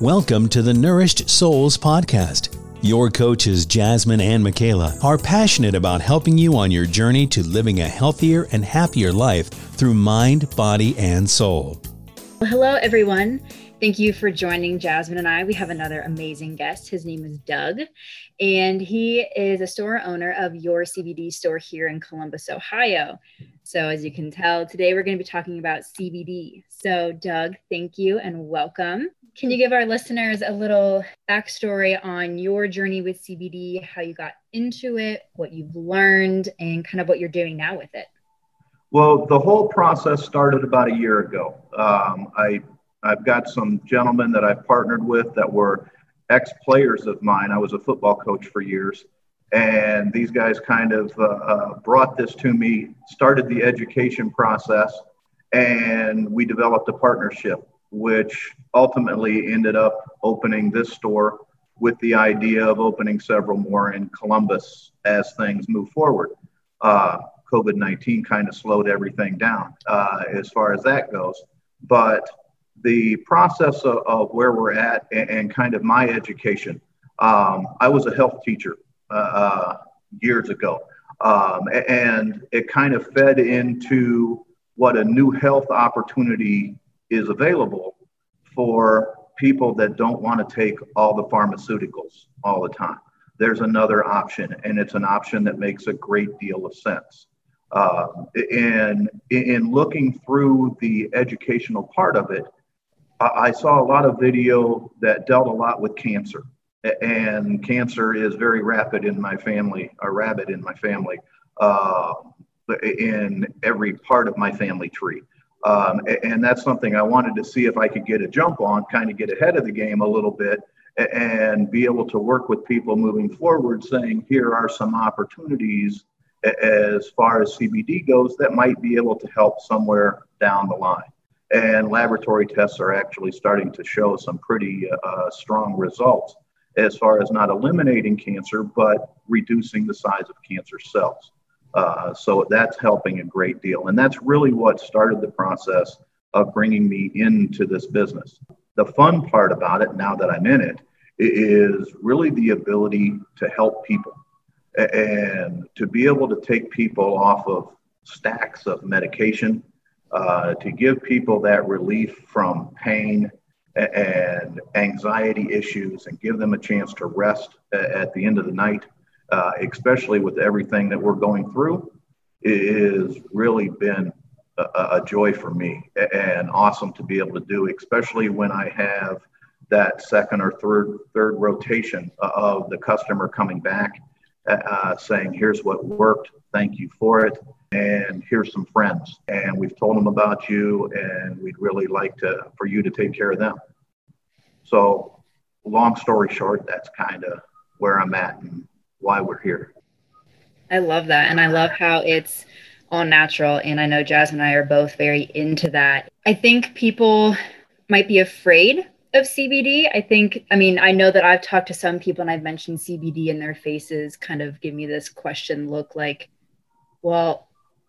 Welcome to the Nourished Souls Podcast. Your coaches, Jasmine and Michaela, are passionate about helping you on your journey to living a healthier and happier life through mind, body, and soul. Well, hello, everyone. Thank you for joining Jasmine and I. We have another amazing guest. His name is Doug, and he is a store owner of Your CBD store here in Columbus, Ohio. So, as you can tell, today we're going to be talking about CBD. So, Doug, thank you and welcome. Can you give our listeners a little backstory on your journey with CBD, how you got into it, what you've learned, and kind of what you're doing now with it? Well, the whole process started about a year ago. Um, I I've got some gentlemen that I've partnered with that were ex players of mine. I was a football coach for years, and these guys kind of uh, uh, brought this to me, started the education process, and we developed a partnership which ultimately ended up opening this store with the idea of opening several more in Columbus as things move forward. Uh, COVID 19 kind of slowed everything down uh, as far as that goes. But the process of, of where we're at and, and, kind of my education, um, I was a health teacher uh, uh years ago. Um, and it kind of fed into what a new health opportunity is available for people that don't want to take all the pharmaceuticals all the time. There's another option, and it's an option that makes a great deal of sense. Um, and in looking through the educational part of it, I saw a lot of video that dealt a lot with cancer. And cancer is very rapid in my family, a rabbit in my family, uh, in every part of my family tree. Um, and that's something I wanted to see if I could get a jump on, kind of get ahead of the game a little bit and be able to work with people moving forward, saying, here are some opportunities as far as CBD goes that might be able to help somewhere down the line. And laboratory tests are actually starting to show some pretty uh, strong results as far as not eliminating cancer, but reducing the size of cancer cells. Uh, so that's helping a great deal. And that's really what started the process of bringing me into this business. The fun part about it, now that I'm in it, is really the ability to help people and to be able to take people off of stacks of medication, uh, to give people that relief from pain and anxiety issues and give them a chance to rest at the end of the night uh, especially with everything that we're going through, is really been a, a, joy for me and awesome to be able to do, especially when I have that second or third third rotation of the customer coming back, uh, saying, "Here's what worked. Thank you for it." And here's some friends, and we've told them about you, and we'd really like to for you to take care of them. So, long story short, that's kind of where I'm at, and why we're here. I love that. And I love how it's all natural. And I know Jazz and I are both very into that. I think people might be afraid of CBD. I think, I mean, I know that I've talked to some people and I've mentioned CBD and their faces kind of give me this question look like, well,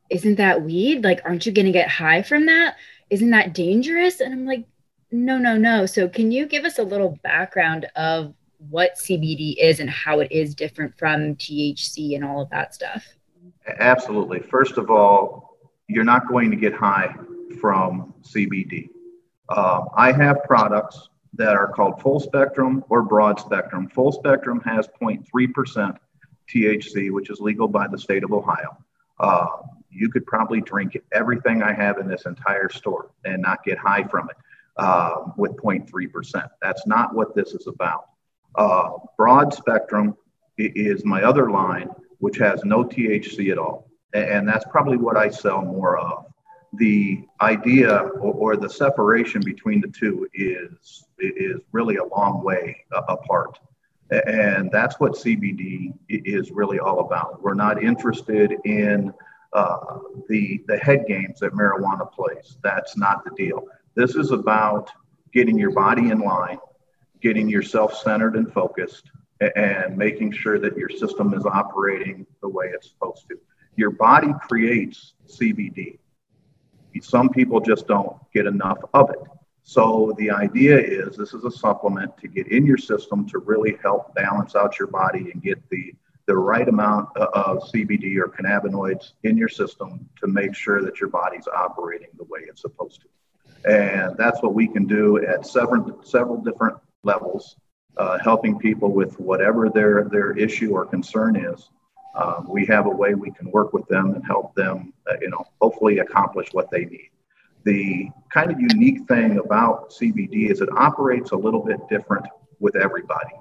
isn't that weed? Like, aren't you going to get high from that? Isn't that dangerous? And I'm like, no, no, no. So, can you give us a little background of what CBD is and how it is different from THC and all of that stuff? Absolutely. First of all, you're not going to get high from CBD. Um, I have products that are called full spectrum or broad spectrum. Full spectrum has 0.3% THC, which is legal by the state of Ohio. Uh, you could probably drink everything I have in this entire store and not get high from it uh, with 0.3%. That's not what this is about. Uh, broad spectrum is my other line, which has no THC at all. And that's probably what I sell more of. The idea or, or the separation between the two is, is really a long way apart. And that's what CBD is really all about. We're not interested in uh, the, the head games that marijuana plays. That's not the deal. This is about getting your body in line getting yourself centered and focused and making sure that your system is operating the way it's supposed to. Your body creates CBD. Some people just don't get enough of it. So the idea is this is a supplement to get in your system to really help balance out your body and get the the right amount of CBD or cannabinoids in your system to make sure that your body's operating the way it's supposed to. And that's what we can do at several several different levels, uh, helping people with whatever their their issue or concern is. Um, we have a way we can work with them and help them, uh, you know, hopefully accomplish what they need the kind of unique thing about CBD is it operates a little bit different with everybody.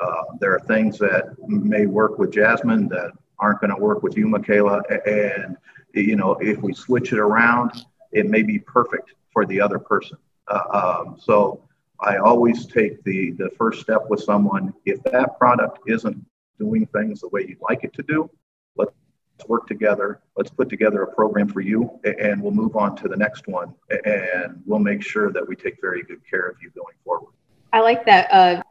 Uh, there are things that may work with Jasmine that aren't going to work with you, Michaela. And, you know, if we switch it around, it may be perfect for the other person. Uh, um, so I always take the, the first step with someone. If that product isn't doing things the way you'd like it to do, let's work together. Let's put together a program for you, and we'll move on to the next one, and we'll make sure that we take very good care of you going forward. I like that uh,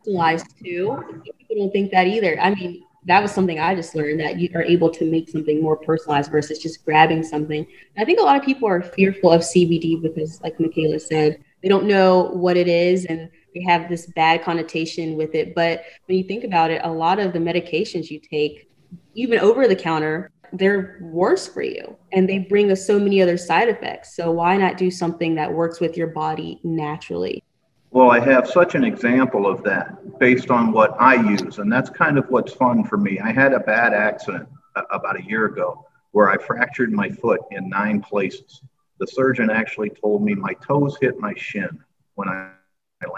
too. People don't think that either. I mean, that was something I just learned that you are able to make something more personalized versus just grabbing something. And I think a lot of people are fearful of CBD because, like Michaela said, they don't know what it is and they have this bad connotation with it. But when you think about it, a lot of the medications you take, even over the counter, they're worse for you and they bring us so many other side effects. So why not do something that works with your body naturally? Well, I have such an example of that based on what I use. And that's kind of what's fun for me. I had a bad accident about a year ago where I fractured my foot in nine places. The surgeon actually told me my toes hit my shin when I,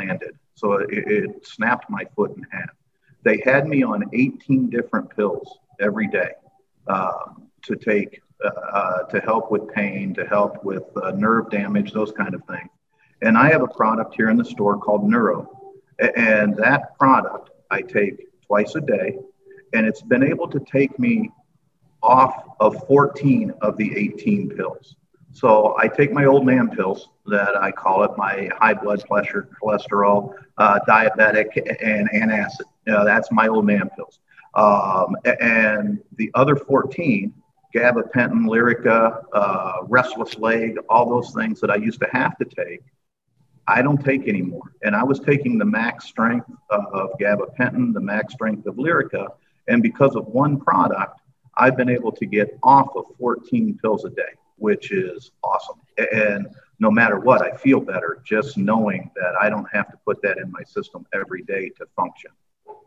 landed. So it, it snapped my foot in half. They had me on 18 different pills every day um, to take uh, uh, to help with pain, to help with uh, nerve damage, those kind of things. And I have a product here in the store called Neuro, and that product I take twice a day, and it's been able to take me off of 14 of the 18 pills. So I take my old man pills that I call it my high blood pressure, cholesterol, uh, diabetic, and antacid. Uh, that's my old man pills. Um, and the other 14, gabapentin, Lyrica, uh, restless leg, all those things that I used to have to take, I don't take anymore. And I was taking the max strength of, of gabapentin, the max strength of Lyrica. And because of one product, I've been able to get off of 14 pills a day, which is awesome. And no matter what, I feel better just knowing that I don't have to put that in my system every day to function.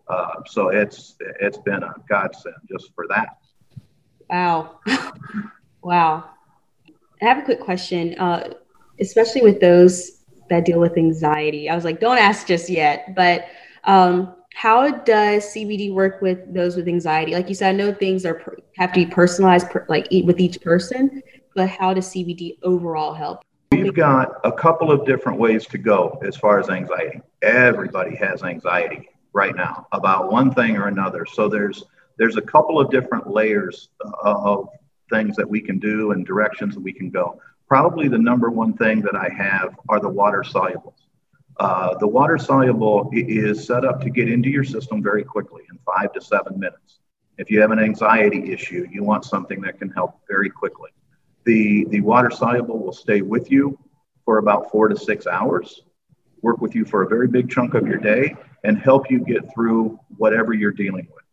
Uh, so it's it's been a godsend just for that. Wow, wow. I have a quick question, uh, especially with those that deal with anxiety. I was like, don't ask just yet, but um, how does CBD work with those with anxiety? Like you said, I know things are have to be personalized, per, like with each person, but how does CBD overall help? We've got a couple of different ways to go as far as anxiety. Everybody has anxiety right now about one thing or another. So there's there's a couple of different layers of things that we can do and directions that we can go. Probably the number one thing that I have are the water solubles. Uh, the water soluble is set up to get into your system very quickly in five to seven minutes. If you have an anxiety issue, you want something that can help very quickly. The, the water soluble will stay with you for about four to six hours, work with you for a very big chunk of your day, and help you get through whatever you're dealing with.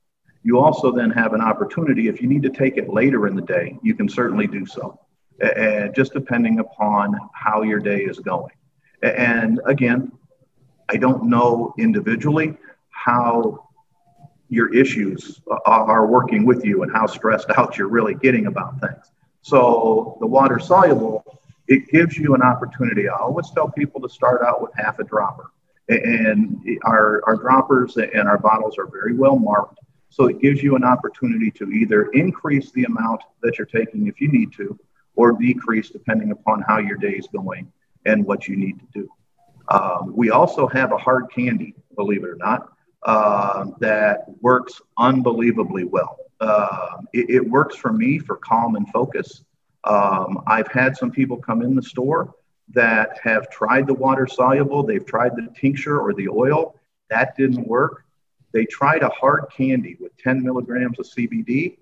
You also then have an opportunity, if you need to take it later in the day, you can certainly do so, and just depending upon how your day is going. And again, I don't know individually how your issues are working with you and how stressed out you're really getting about things. So the water soluble, it gives you an opportunity. I always tell people to start out with half a dropper and our, our droppers and our bottles are very well marked. So it gives you an opportunity to either increase the amount that you're taking if you need to, or decrease depending upon how your day is going and what you need to do. Um, we also have a hard candy, believe it or not, uh, that works unbelievably well. Uh, it, it, works for me for calm and focus. Um, I've had some people come in the store that have tried the water soluble, they've tried the tincture or the oil. That didn't work. They tried a hard candy with 10 milligrams of CBD,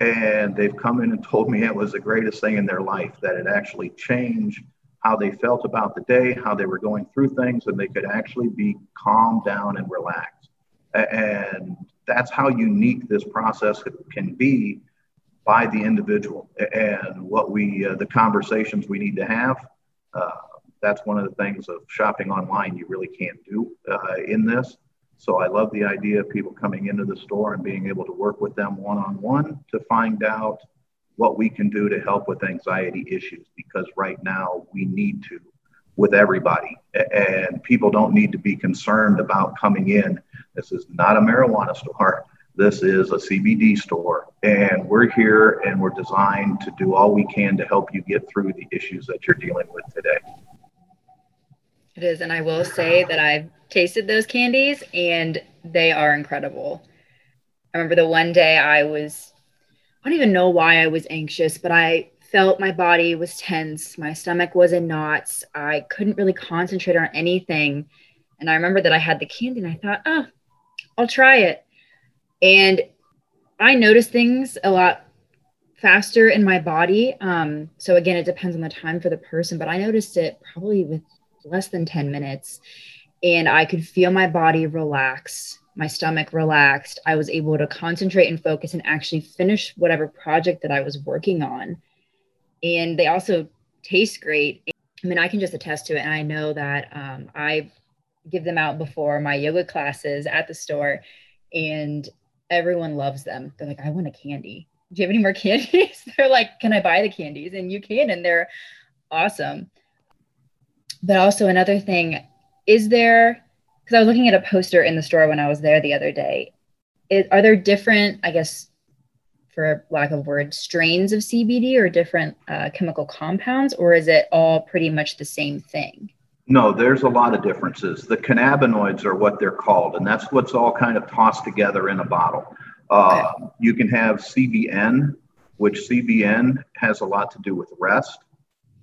and they've come in and told me it was the greatest thing in their life, that it actually changed how they felt about the day, how they were going through things, and they could actually be calmed down and relaxed. And that's how unique this process can be by the individual and what we, uh, the conversations we need to have. Uh, that's one of the things of shopping online you really can't do uh, in this. So I love the idea of people coming into the store and being able to work with them one on one to find out what we can do to help with anxiety issues because right now we need to with everybody and people don't need to be concerned about coming in this is not a marijuana store this is a cbd store and we're here and we're designed to do all we can to help you get through the issues that you're dealing with today it is and i will say that i've tasted those candies and they are incredible i remember the one day i was I don't even know why I was anxious, but I felt my body was tense. My stomach was in knots. I couldn't really concentrate on anything. And I remember that I had the candy and I thought, oh, I'll try it. And I notice things a lot faster in my body. Um, so again, it depends on the time for the person, but I noticed it probably with less than 10 minutes. And I could feel my body relax my stomach relaxed. I was able to concentrate and focus and actually finish whatever project that I was working on. And they also taste great. I mean, I can just attest to it. And I know that um, I give them out before my yoga classes at the store, and everyone loves them. They're like, I want a candy. Do you have any more candies? they're like, Can I buy the candies? And you can, and they're awesome. But also, another thing is there because I was looking at a poster in the store when I was there the other day. It, are there different, I guess, for lack of word, strains of CBD or different uh, chemical compounds, or is it all pretty much the same thing? No, there's a lot of differences. The cannabinoids are what they're called, and that's what's all kind of tossed together in a bottle. Uh, okay. You can have CBN, which CBN has a lot to do with rest.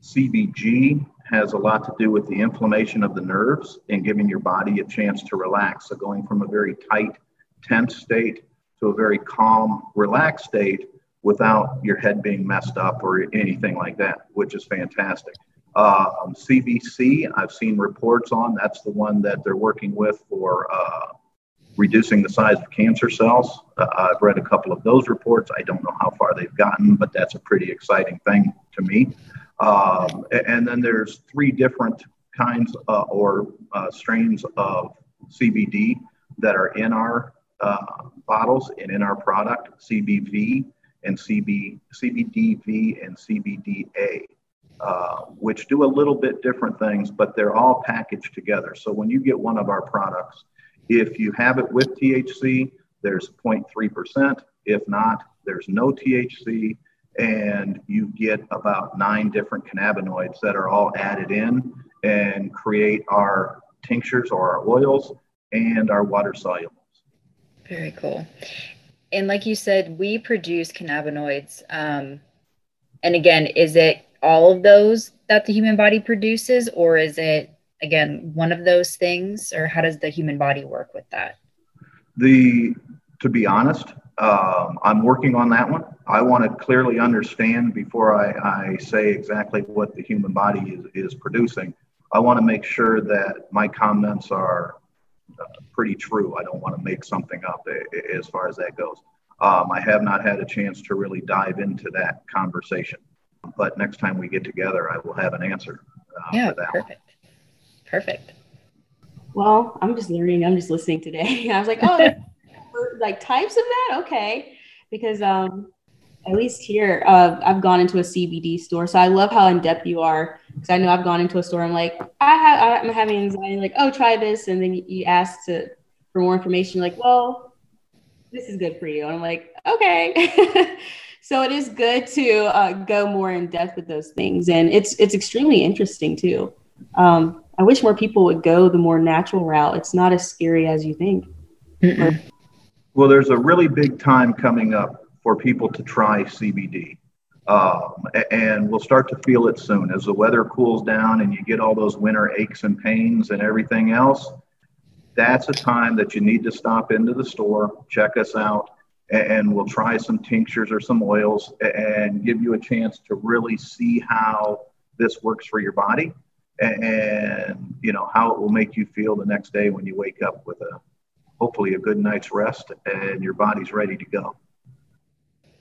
CBG has a lot to do with the inflammation of the nerves and giving your body a chance to relax. So, going from a very tight, tense state to a very calm, relaxed state without your head being messed up or anything like that, which is fantastic. Um, CBC, I've seen reports on, that's the one that they're working with for uh, reducing the size of cancer cells. Uh, I've read a couple of those reports. I don't know how far they've gotten, but that's a pretty exciting thing to me. Um, and then there's three different kinds uh, or uh, strains of CBD that are in our uh, bottles and in our product, CBV and CB, CBDV and CBDA, uh, which do a little bit different things, but they're all packaged together. So when you get one of our products, if you have it with THC, there's 0.3%. If not, there's no THC and you get about nine different cannabinoids that are all added in and create our tinctures or our oils and our water solubles. Very cool. And like you said, we produce cannabinoids. Um, and again, is it all of those that the human body produces, or is it again one of those things, or how does the human body work with that? The to be honest, um, I'm working on that one. I want to clearly understand before I, I say exactly what the human body is, is producing. I want to make sure that my comments are uh, pretty true. I don't want to make something up as far as that goes. Um, I have not had a chance to really dive into that conversation, but next time we get together, I will have an answer. Uh, yeah, perfect. One. Perfect. Well, I'm just learning. I'm just listening today. I was like, oh, like types of that okay because um at least here uh, i've gone into a cbd store so i love how in depth you are because i know i've gone into a store i'm like i have i'm having anxiety like oh try this and then you ask to for more information like well this is good for you and i'm like okay so it is good to uh, go more in depth with those things and it's it's extremely interesting too um, i wish more people would go the more natural route it's not as scary as you think well, there's a really big time coming up for people to try CBD. Um, and we'll start to feel it soon as the weather cools down and you get all those winter aches and pains and everything else. That's a time that you need to stop into the store, check us out, and we'll try some tinctures or some oils and give you a chance to really see how this works for your body and, you know, how it will make you feel the next day when you wake up with a hopefully a good night's rest and your body's ready to go.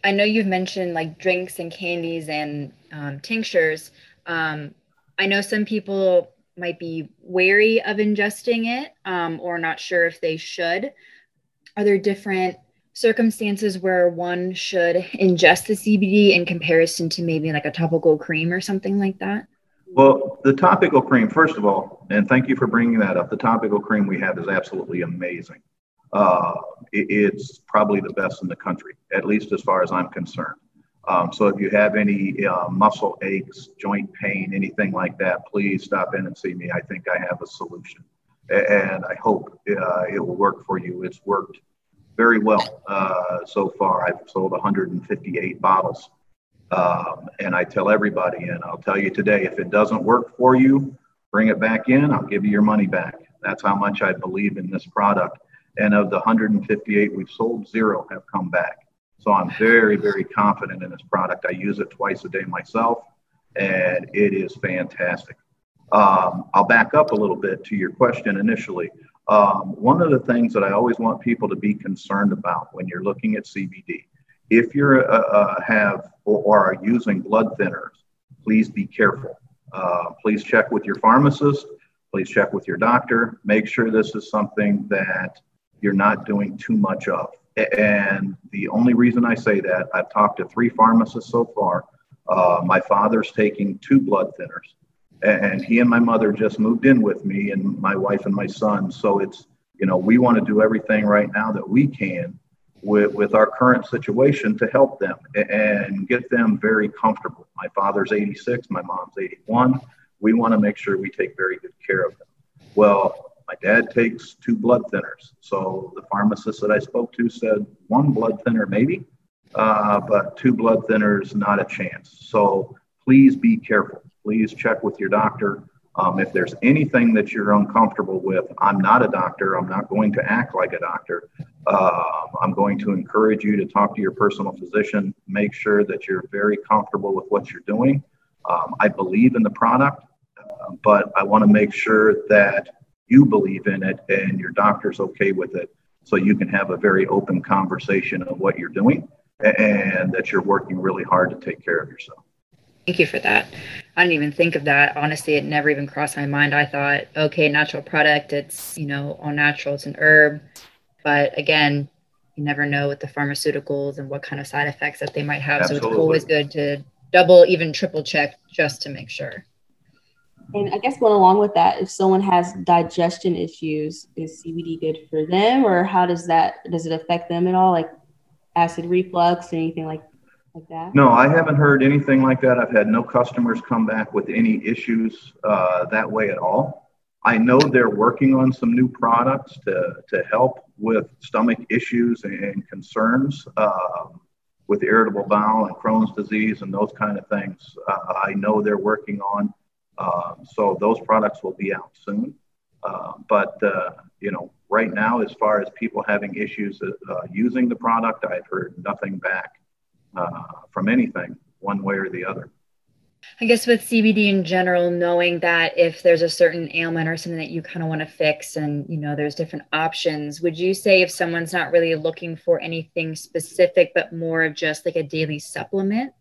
I know you've mentioned like drinks and candies and um, tinctures. Um, I know some people might be wary of ingesting it um, or not sure if they should. Are there different circumstances where one should ingest the CBD in comparison to maybe like a topical cream or something like that? Well, the topical cream, first of all, and thank you for bringing that up. The topical cream we have is absolutely amazing. Uh, it, it's probably the best in the country, at least as far as I'm concerned. Um, so if you have any uh, muscle aches, joint pain, anything like that, please stop in and see me. I think I have a solution, and I hope uh, it will work for you. It's worked very well uh, so far. I've sold 158 bottles. Um, and I tell everybody, and I'll tell you today, if it doesn't work for you, bring it back in. I'll give you your money back. That's how much I believe in this product. And of the 158 we've sold, zero have come back. So I'm very, very confident in this product. I use it twice a day myself, and it is fantastic. Um, I'll back up a little bit to your question initially. Um, one of the things that I always want people to be concerned about when you're looking at CBD, if you uh, uh, have or, are using blood thinners, please be careful. Uh, please check with your pharmacist. Please check with your doctor. Make sure this is something that you're not doing too much of. And the only reason I say that, I've talked to three pharmacists so far. Uh, my father's taking two blood thinners and he and my mother just moved in with me and my wife and my son. So it's you know we want to do everything right now that we can with, with our current situation to help them and get them very comfortable. My father's 86 my mom's 81 we want to make sure we take very good care of them. Well my dad takes two blood thinners. So the pharmacist that i spoke to said one blood thinner maybe uh, but two blood thinners not a chance. So please be careful please check with your doctor. Um, if there's anything that you're uncomfortable with, I'm not a doctor. I'm not going to act like a doctor. Uh, I'm going to encourage you to talk to your personal physician. Make sure that you're very comfortable with what you're doing. Um, I believe in the product, uh, but I want to make sure that you believe in it and your doctor's okay with it so you can have a very open conversation of what you're doing and that you're working really hard to take care of yourself. Thank you for that. I didn't even think of that. Honestly, it never even crossed my mind. I thought, okay, natural product, it's, you know, all natural, it's an herb. But again, you never know with the pharmaceuticals and what kind of side effects that they might have. Absolutely. So it's always good to double, even triple check just to make sure. And I guess going along with that, if someone has digestion issues, is CBD good for them, or how does that does it affect them at all, like acid reflux, or anything like like that? No, I haven't heard anything like that. I've had no customers come back with any issues uh, that way at all. I know they're working on some new products to, to help with stomach issues and concerns uh, with irritable bowel and Crohn's disease and those kind of things. Uh, I know they're working on. Um, so those products will be out soon. Uh, but uh, you know, right now, as far as people having issues uh, using the product, I've heard nothing back uh, from anything, one way or the other. I guess with CBD in general, knowing that if there's a certain ailment or something that you kind of want to fix and, you know, there's different options, would you say if someone's not really looking for anything specific, but more of just like a daily supplement?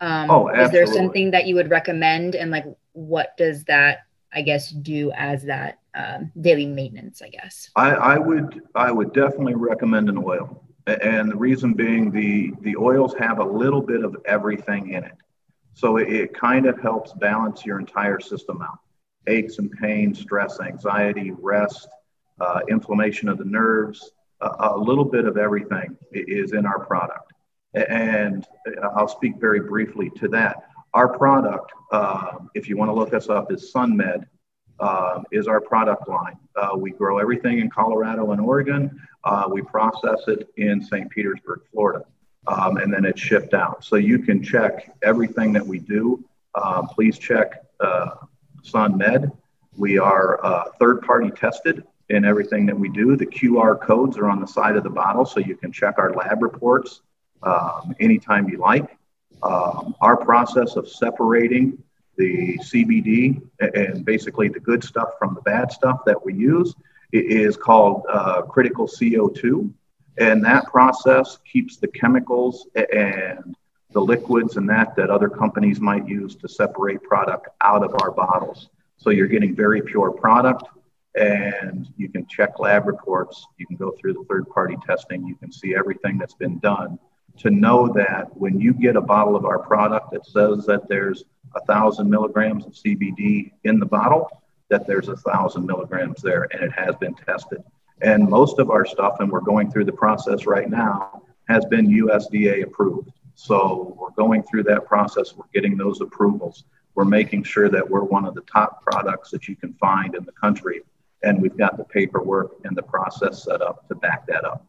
Um, oh, absolutely. Is there something that you would recommend? And like, what does that, I guess, do as that um, daily maintenance, I guess? I, I would, I would definitely recommend an oil. And the reason being the, the oils have a little bit of everything in it. So it, it kind of helps balance your entire system out. Aches and pains, stress, anxiety, rest, uh, inflammation of the nerves, a little bit of everything is in our product. And I'll speak very briefly to that. Our product, uh, if you want to look us up, is SunMed uh, is our product line. Uh, we grow everything in Colorado and Oregon. Uh, we process it in St. Petersburg, Florida, um, and then it's shipped out. So you can check everything that we do. Uh, please check uh, SunMed. We are uh, third party tested in everything that we do. The QR codes are on the side of the bottle, so you can check our lab reports um, anytime you like. Um, our process of separating the CBD and basically the good stuff from the bad stuff that we use is called uh, critical CO2. And that process keeps the chemicals and the liquids and that that other companies might use to separate product out of our bottles. So you're getting very pure product and you can check lab reports. You can go through the third party testing. You can see everything that's been done to know that when you get a bottle of our product that says that there's a thousand milligrams of CBD in the bottle, that there's a thousand milligrams there and it has been tested. And most of our stuff, and we're going through the process right now, has been USDA approved. So we're going through that process. We're getting those approvals. We're making sure that we're one of the top products that you can find in the country. And we've got the paperwork and the process set up to back that up.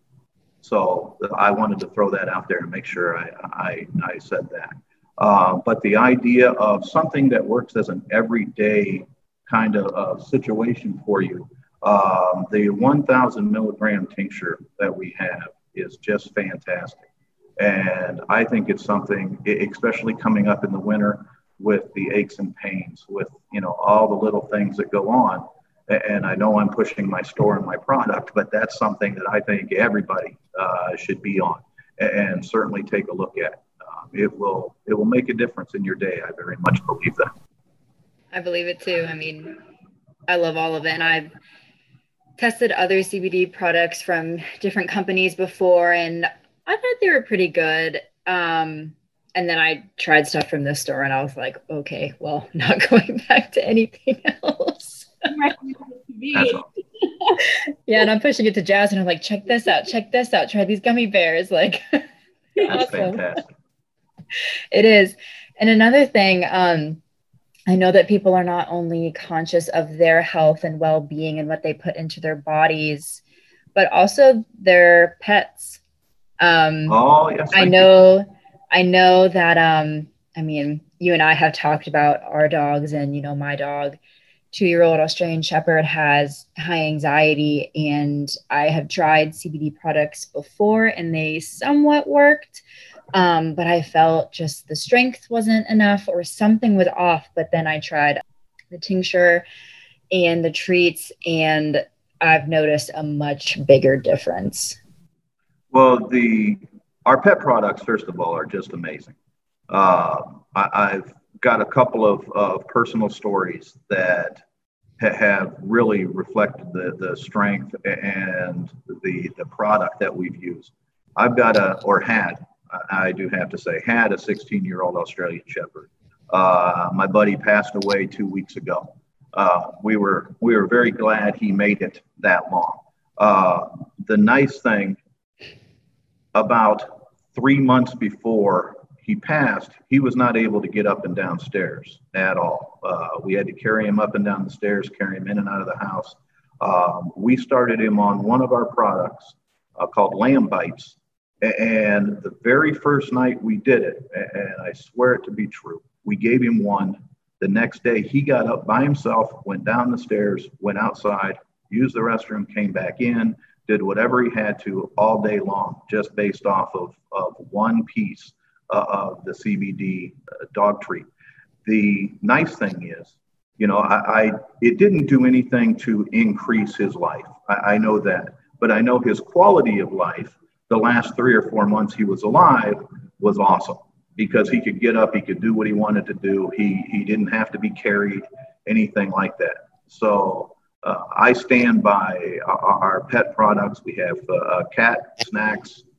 So I wanted to throw that out there and make sure I, I, I said that. Uh, but the idea of something that works as an everyday kind of uh, situation for you, um, the 1,000 milligram tincture that we have is just fantastic. And I think it's something, especially coming up in the winter with the aches and pains, with you know all the little things that go on. And I know I'm pushing my store and my product, but that's something that I think everybody uh, should be on and certainly take a look at. Um, it will it will make a difference in your day. I very much believe that. I believe it too. I mean, I love all of it, and I've tested other CBD products from different companies before, and I thought they were pretty good. Um, and then I tried stuff from this store, and I was like, okay, well, not going back to anything else. yeah, and I'm pushing it to Jazz, and I'm like, check this out, check this out, try these gummy bears. Like, that's awesome. fantastic. It is. And another thing, um, I know that people are not only conscious of their health and well being and what they put into their bodies, but also their pets. Um, oh, yes. I know. I know that. Um, I mean, you and I have talked about our dogs, and you know, my dog, two-year-old Australian Shepherd, has high anxiety, and I have tried CBD products before, and they somewhat worked. Um, but I felt just the strength wasn't enough or something was off. But then I tried the tincture and the treats, and I've noticed a much bigger difference. Well, the our pet products, first of all, are just amazing. Uh, I, have got a couple of, of personal stories that have really reflected the, the strength and the, the product that we've used. I've got a, or had, I do have to say, had a 16 year old Australian Shepherd. Uh, my buddy passed away two weeks ago. Uh, we were we were very glad he made it that long. Uh, the nice thing about three months before he passed, he was not able to get up and downstairs at all. Uh, we had to carry him up and down the stairs, carry him in and out of the house. Um, we started him on one of our products uh, called Lamb Bites and the very first night we did it, and I swear it to be true, we gave him one. The next day, he got up by himself, went down the stairs, went outside, used the restroom, came back in, did whatever he had to all day long, just based off of, of one piece of the CBD uh, dog treat. The nice thing is, you know, I, I, it didn't do anything to increase his life. I, I know that, but I know his quality of life the last three or four months he was alive was awesome because he could get up, he could do what he wanted to do. He he didn't have to be carried, anything like that. So uh, I stand by our, our, pet products. We have uh, cat snacks, uh, uh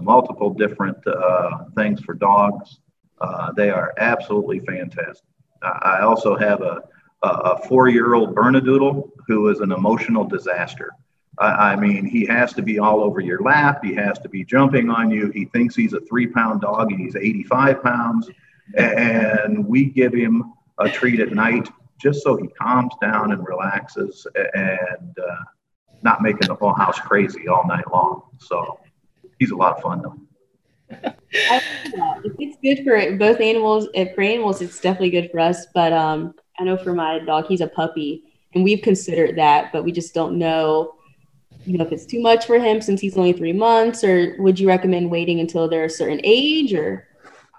multiple different uh, things for dogs. Uh, they are absolutely fantastic. I also have a, a four-year-old Bernedoodle who is an emotional disaster. I, mean, he has to be all over your lap. He has to be jumping on you. He thinks he's a three pound dog and he's 85 pounds. And we give him a treat at night just so he calms down and relaxes and uh, not making the whole house crazy all night long. So he's a lot of fun though. it's good for both animals. If for animals, it's definitely good for us. But um, I know for my dog, he's a puppy, and we've considered that, but we just don't know you know if it's too much for him since he's only three months or would you recommend waiting until they're a certain age or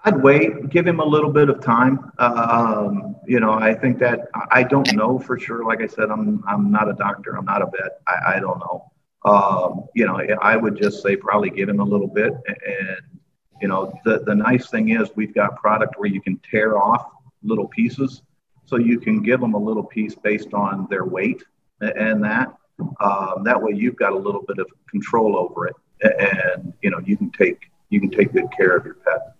I'd wait, give him a little bit of time. Um, you know, I think that I don't know for sure. Like I said, I'm I'm not a doctor. I'm not a vet. I, I don't know. Um, you know, I would just say probably give him a little bit. And you know, the the nice thing is we've got product where you can tear off little pieces, so you can give them a little piece based on their weight and that. Um, that way, you've got a little bit of control over it, and you know, you can take you can take good care of your pet.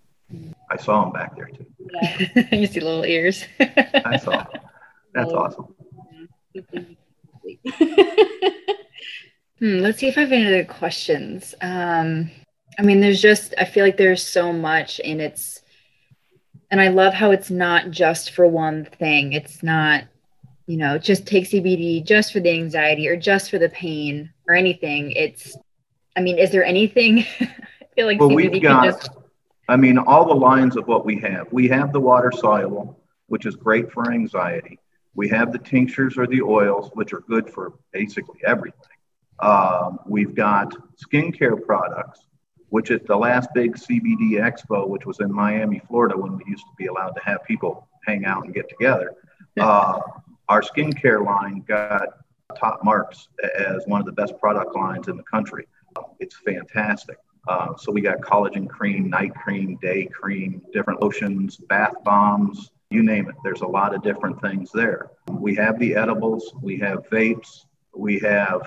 I saw him back there too. Yeah. you see little ears. I saw. That's awesome. hmm, let's see if I have any other questions. Um, I mean, there's just I feel like there's so much, and it's and I love how it's not just for one thing. It's not, you know, just take CBD just for the anxiety or just for the pain or anything. It's, I mean, is there anything? I feel like well, CBD we've got, just I mean, all the lines of what we have. We have the water soluble, which is great for anxiety. We have the tinctures or the oils, which are good for basically everything. Um, we've got skincare products, which at the last big CBD expo, which was in Miami, Florida, when we used to be allowed to have people hang out and get together, uh, our skincare line got top marks as one of the best product lines in the country. It's fantastic. Uh, so we got collagen cream, night cream, day cream, different lotions, bath bombs, you name it. There's a lot of different things there. We have the edibles, we have vapes, we have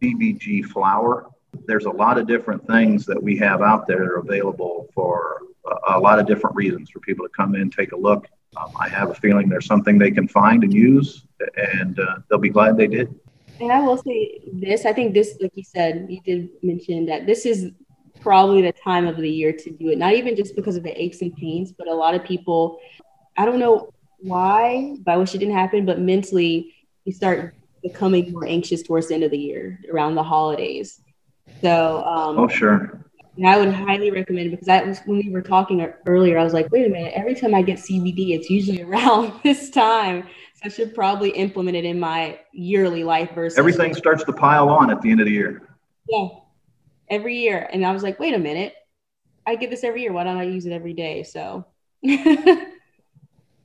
CBG flower. There's a lot of different things that we have out there that are available for a, a lot of different reasons for people to come in, take a look. Um, I have a feeling there's something they can find and use, and uh, they'll be glad they did. And I will say this I think this, like you said, you did mention that this is probably the time of the year to do it, not even just because of the aches and pains, but a lot of people, I don't know why, but I wish it didn't happen, but mentally, you start becoming more anxious towards the end of the year around the holidays. So, um, oh, sure. And I would highly recommend it because I was when we were talking earlier, I was like, wait a minute, every time I get CBD, it's usually around this time. So I should probably implement it in my yearly life versus everything starts to pile on at the end of the year. Yeah. Every year. And I was like, wait a minute. I get this every year. Why don't I use it every day? So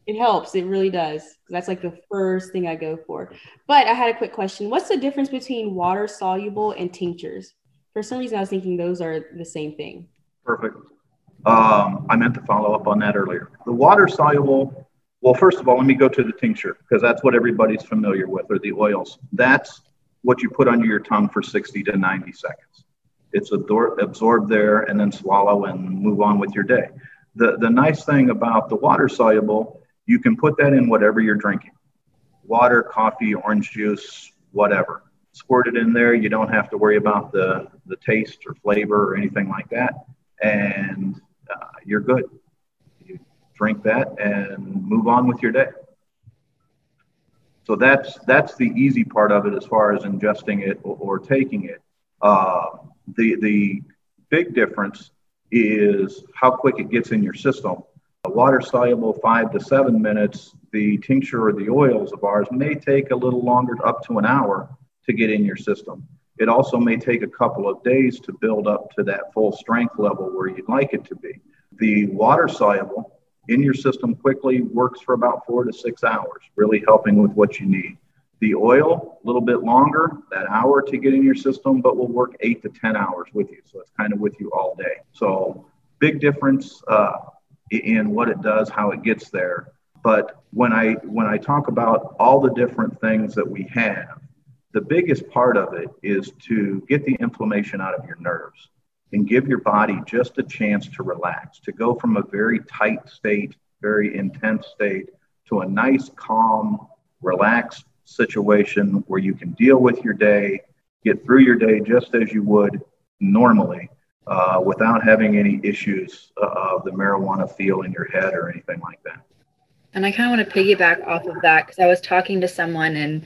it helps. It really does. That's like the first thing I go for. But I had a quick question. What's the difference between water soluble and tinctures? For some reason, I was thinking those are the same thing. Perfect. Um, I meant to follow up on that earlier. The water soluble, well, first of all, let me go to the tincture because that's what everybody's familiar with, or the oils. That's what you put under your tongue for 60 to 90 seconds. It's absor- absorbed there and then swallow and move on with your day. The, the nice thing about the water soluble, you can put that in whatever you're drinking water, coffee, orange juice, whatever squirt it in there. You don't have to worry about the, the taste or flavor or anything like that. And uh, you're good. You drink that and move on with your day. So that's that's the easy part of it as far as ingesting it or, or taking it. Uh, the the big difference is how quick it gets in your system. Water soluble five to seven minutes. The tincture or the oils of ours may take a little longer, up to an hour, to get in your system. It also may take a couple of days to build up to that full strength level where you'd like it to be. The water soluble in your system quickly works for about four to six hours, really helping with what you need. The oil, a little bit longer, that hour to get in your system, but will work eight to 10 hours with you. So it's kind of with you all day. So big difference uh, in what it does, how it gets there. But when I when I talk about all the different things that we have, the biggest part of it is to get the inflammation out of your nerves and give your body just a chance to relax, to go from a very tight state, very intense state, to a nice, calm, relaxed situation where you can deal with your day, get through your day just as you would normally uh, without having any issues uh, of the marijuana feel in your head or anything like that. And I kind of want to piggyback off of that because I was talking to someone and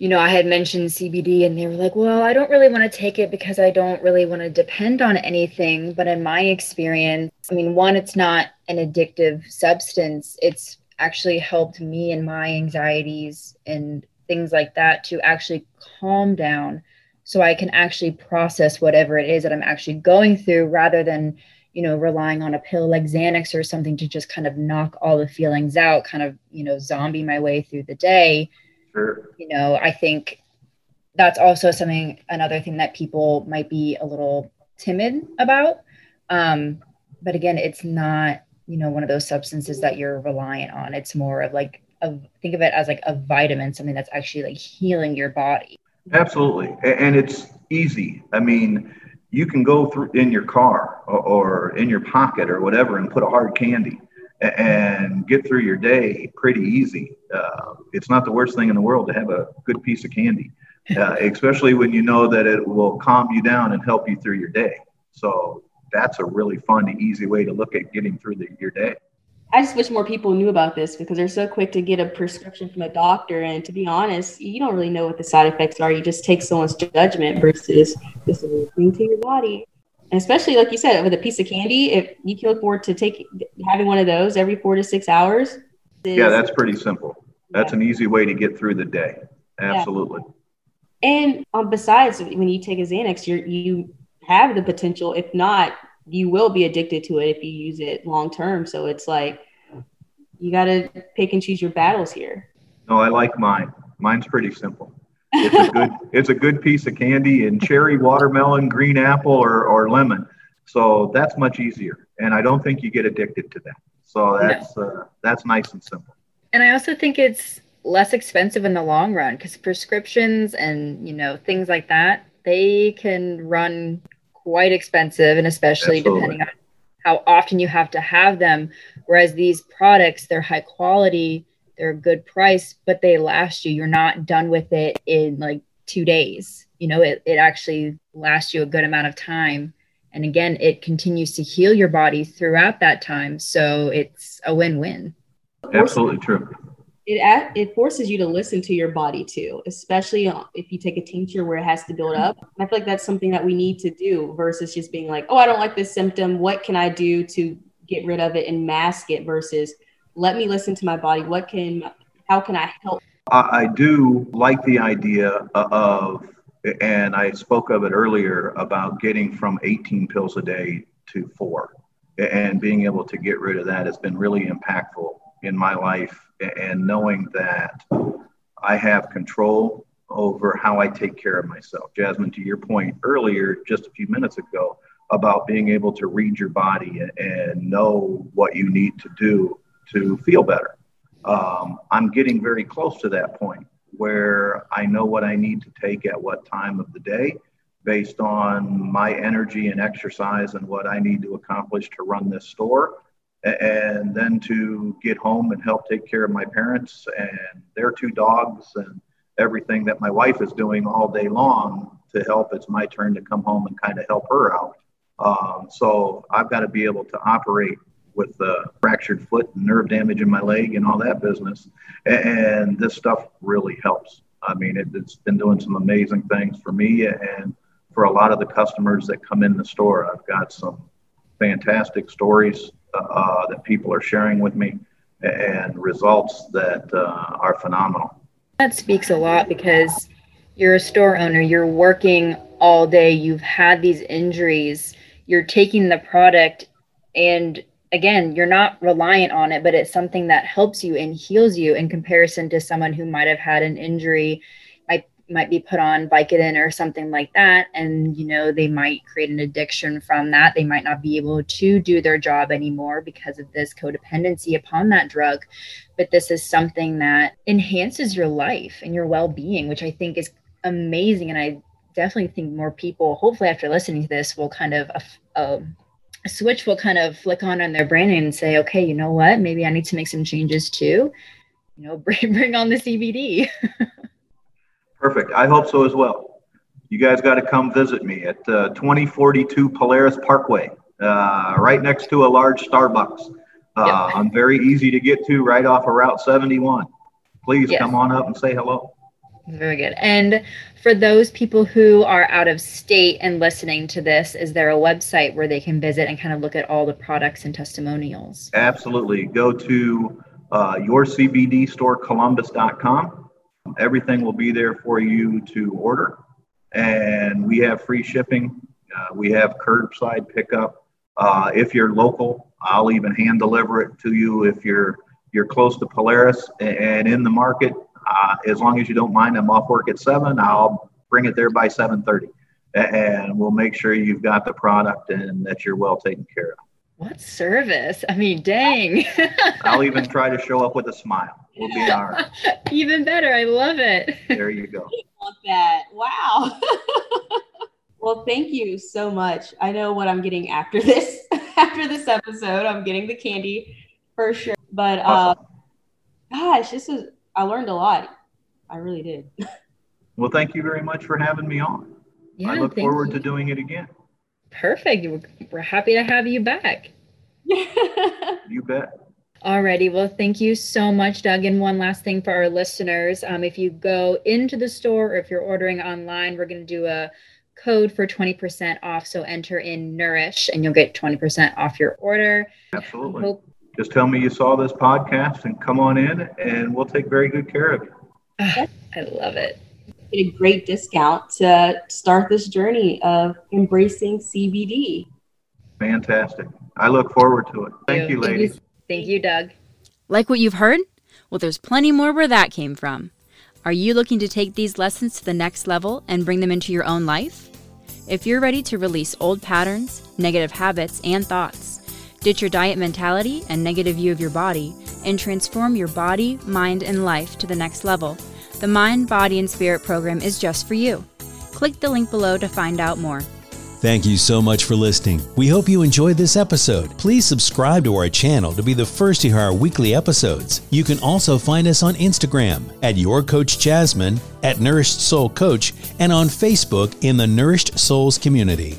you know, I had mentioned CBD and they were like, well, I don't really want to take it because I don't really want to depend on anything. But in my experience, I mean, one, it's not an addictive substance. It's actually helped me and my anxieties and things like that to actually calm down so I can actually process whatever it is that I'm actually going through rather than, you know, relying on a pill like Xanax or something to just kind of knock all the feelings out, kind of, you know, zombie my way through the day. Sure. You know, I think that's also something, another thing that people might be a little timid about. Um, but again, it's not, you know, one of those substances that you're reliant on. It's more of like, a, think of it as like a vitamin, something that's actually like healing your body. Absolutely. And it's easy. I mean, you can go through in your car or, in your pocket or whatever and put a hard candy and get through your day pretty easy. Uh, it's not the worst thing in the world to have a good piece of candy, uh, especially when you know that it will calm you down and help you through your day. So that's a really fun, easy way to look at getting through the, your day. I just wish more people knew about this because they're so quick to get a prescription from a doctor. And to be honest, you don't really know what the side effects are. You just take someone's judgment versus this will bring to your body. And especially like you said, with a piece of candy, if you can look forward to take having one of those every four to six hours. Is, yeah, that's pretty simple. That's yeah. an easy way to get through the day. Absolutely. Yeah. And um, besides, when you take a Xanax, you you have the potential, if not you will be addicted to it if you use it long term. So it's like you got to pick and choose your battles here. No, I like mine. Mine's pretty simple. It's a good it's a good piece of candy and cherry, watermelon, green apple, or or lemon. So that's much easier, and I don't think you get addicted to that. So that's no. uh, that's nice and simple. And I also think it's less expensive in the long run because prescriptions and you know things like that they can run quite expensive and especially Absolutely. depending on how often you have to have them. Whereas these products they're high quality they're a good price but they last you. You're not done with it in like two days. You know it, it actually lasts you a good amount of time. And again it continues to heal your body throughout that time so it's a win-win. Absolutely true it it forces you to listen to your body too, especially uh, if you take a tincture where it has to build up. I feel like that's something that we need to do versus just being like, oh, I don't like this symptom. What can I do to get rid of it and mask it? Versus let me listen to my body. What can how can I help? I do like the idea of, and I spoke of it earlier about getting from 18 pills a day to four, and being able to get rid of that has been really impactful in my life and knowing that I have control over how I take care of myself. Jasmine, to your point earlier, just a few minutes ago, about being able to read your body and know what you need to do to feel better. Um, I'm getting very close to that point where I know what I need to take at what time of the day based on my energy and exercise and what I need to accomplish to run this store and then to get home and help take care of my parents and their two dogs and everything that my wife is doing all day long to help. It's my turn to come home and kind of help her out. Um, so I've got to be able to operate with the fractured foot and nerve damage in my leg and all that business. And this stuff really helps. I mean, it, has been doing some amazing things for me and for a lot of the customers that come in the store. I've got some fantastic stories uh, that people are sharing with me and results that uh, are phenomenal. That speaks a lot because you're a store owner, you're working all day, you've had these injuries, you're taking the product, and again, you're not reliant on it, but it's something that helps you and heals you in comparison to someone who might have had an injury might be put on Vicodin or something like that. And, you know, they might create an addiction from that. They might not be able to do their job anymore because of this codependency upon that drug. But this is something that enhances your life and your well being, which I think is amazing. And I definitely think more people, hopefully, after listening to this, will kind of. Uh, a switch will kind of flick on in their brain and say, okay, you know what? Maybe I need to make some changes too. You know, bring, bring on the CBD. Perfect. I hope so as well. You guys got to come visit me at uh, 2042 Polaris Parkway, uh, right next to a large Starbucks. Uh, yep. I'm very easy to get to right off of Route 71. Please yes. come on up and say hello. Very good. And for those people who are out of state and listening to this, is there a website where they can visit and kind of look at all the products and testimonials? Absolutely. Go to uh, yourcbdstorecolumbus.com Everything will be there for you to order. And we have free shipping. Uh, we have curbside pickup. Uh, if you're local, I'll even hand deliver it to you. If you're you're close to Polaris and in the market, uh, as long as you don't mind, I'm off work at seven. I'll bring it there by seven thirty, and we'll make sure you've got the product and that you're well taken care of. What service? I mean, dang. I'll even try to show up with a smile. We'll be all right. Even better. I love it. There you go. love that. Wow. well, thank you so much. I know what I'm getting after this. after this episode, I'm getting the candy for sure. But uh, Awesome. gosh, this is I learned a lot. I really did. Well, thank you very much for having me on. Yeah, I look forward you. to doing it again. Perfect. We're- We're happy to have you back. You bet. Alrighty. Well, thank you so much, Doug. And one last thing for our listeners. Um, if you go into the store or if you're ordering online, we're going to do a code for 20% off. So enter in Nourish and you'll get 20% off your order. Absolutely. Hope, Just tell me you saw this podcast and come on in, and we'll take very good care of you. Ah, I love it. Get a great discount to start this journey of embracing CBD. Fantastic. I look forward to it. Thank you, ladies. Thank you, Doug. Like what you've heard? Well, there's plenty more where that came from. Are you looking to take these lessons to the next level and bring them into your own life? If you're ready to release old patterns, negative habits, and thoughts, ditch your diet mentality and negative view of your body, and transform your body, mind, and life to the next level, the Mind, Body, and Spirit program is just for you. Click the link below to find out more. Thank you so much for listening. We hope you enjoyed this episode. Please subscribe to our channel to be the first to hear our weekly episodes. You can also find us on Instagram at Your Coach Jasmine, at Nourished Soul Coach, and on Facebook in the Nourished Souls community.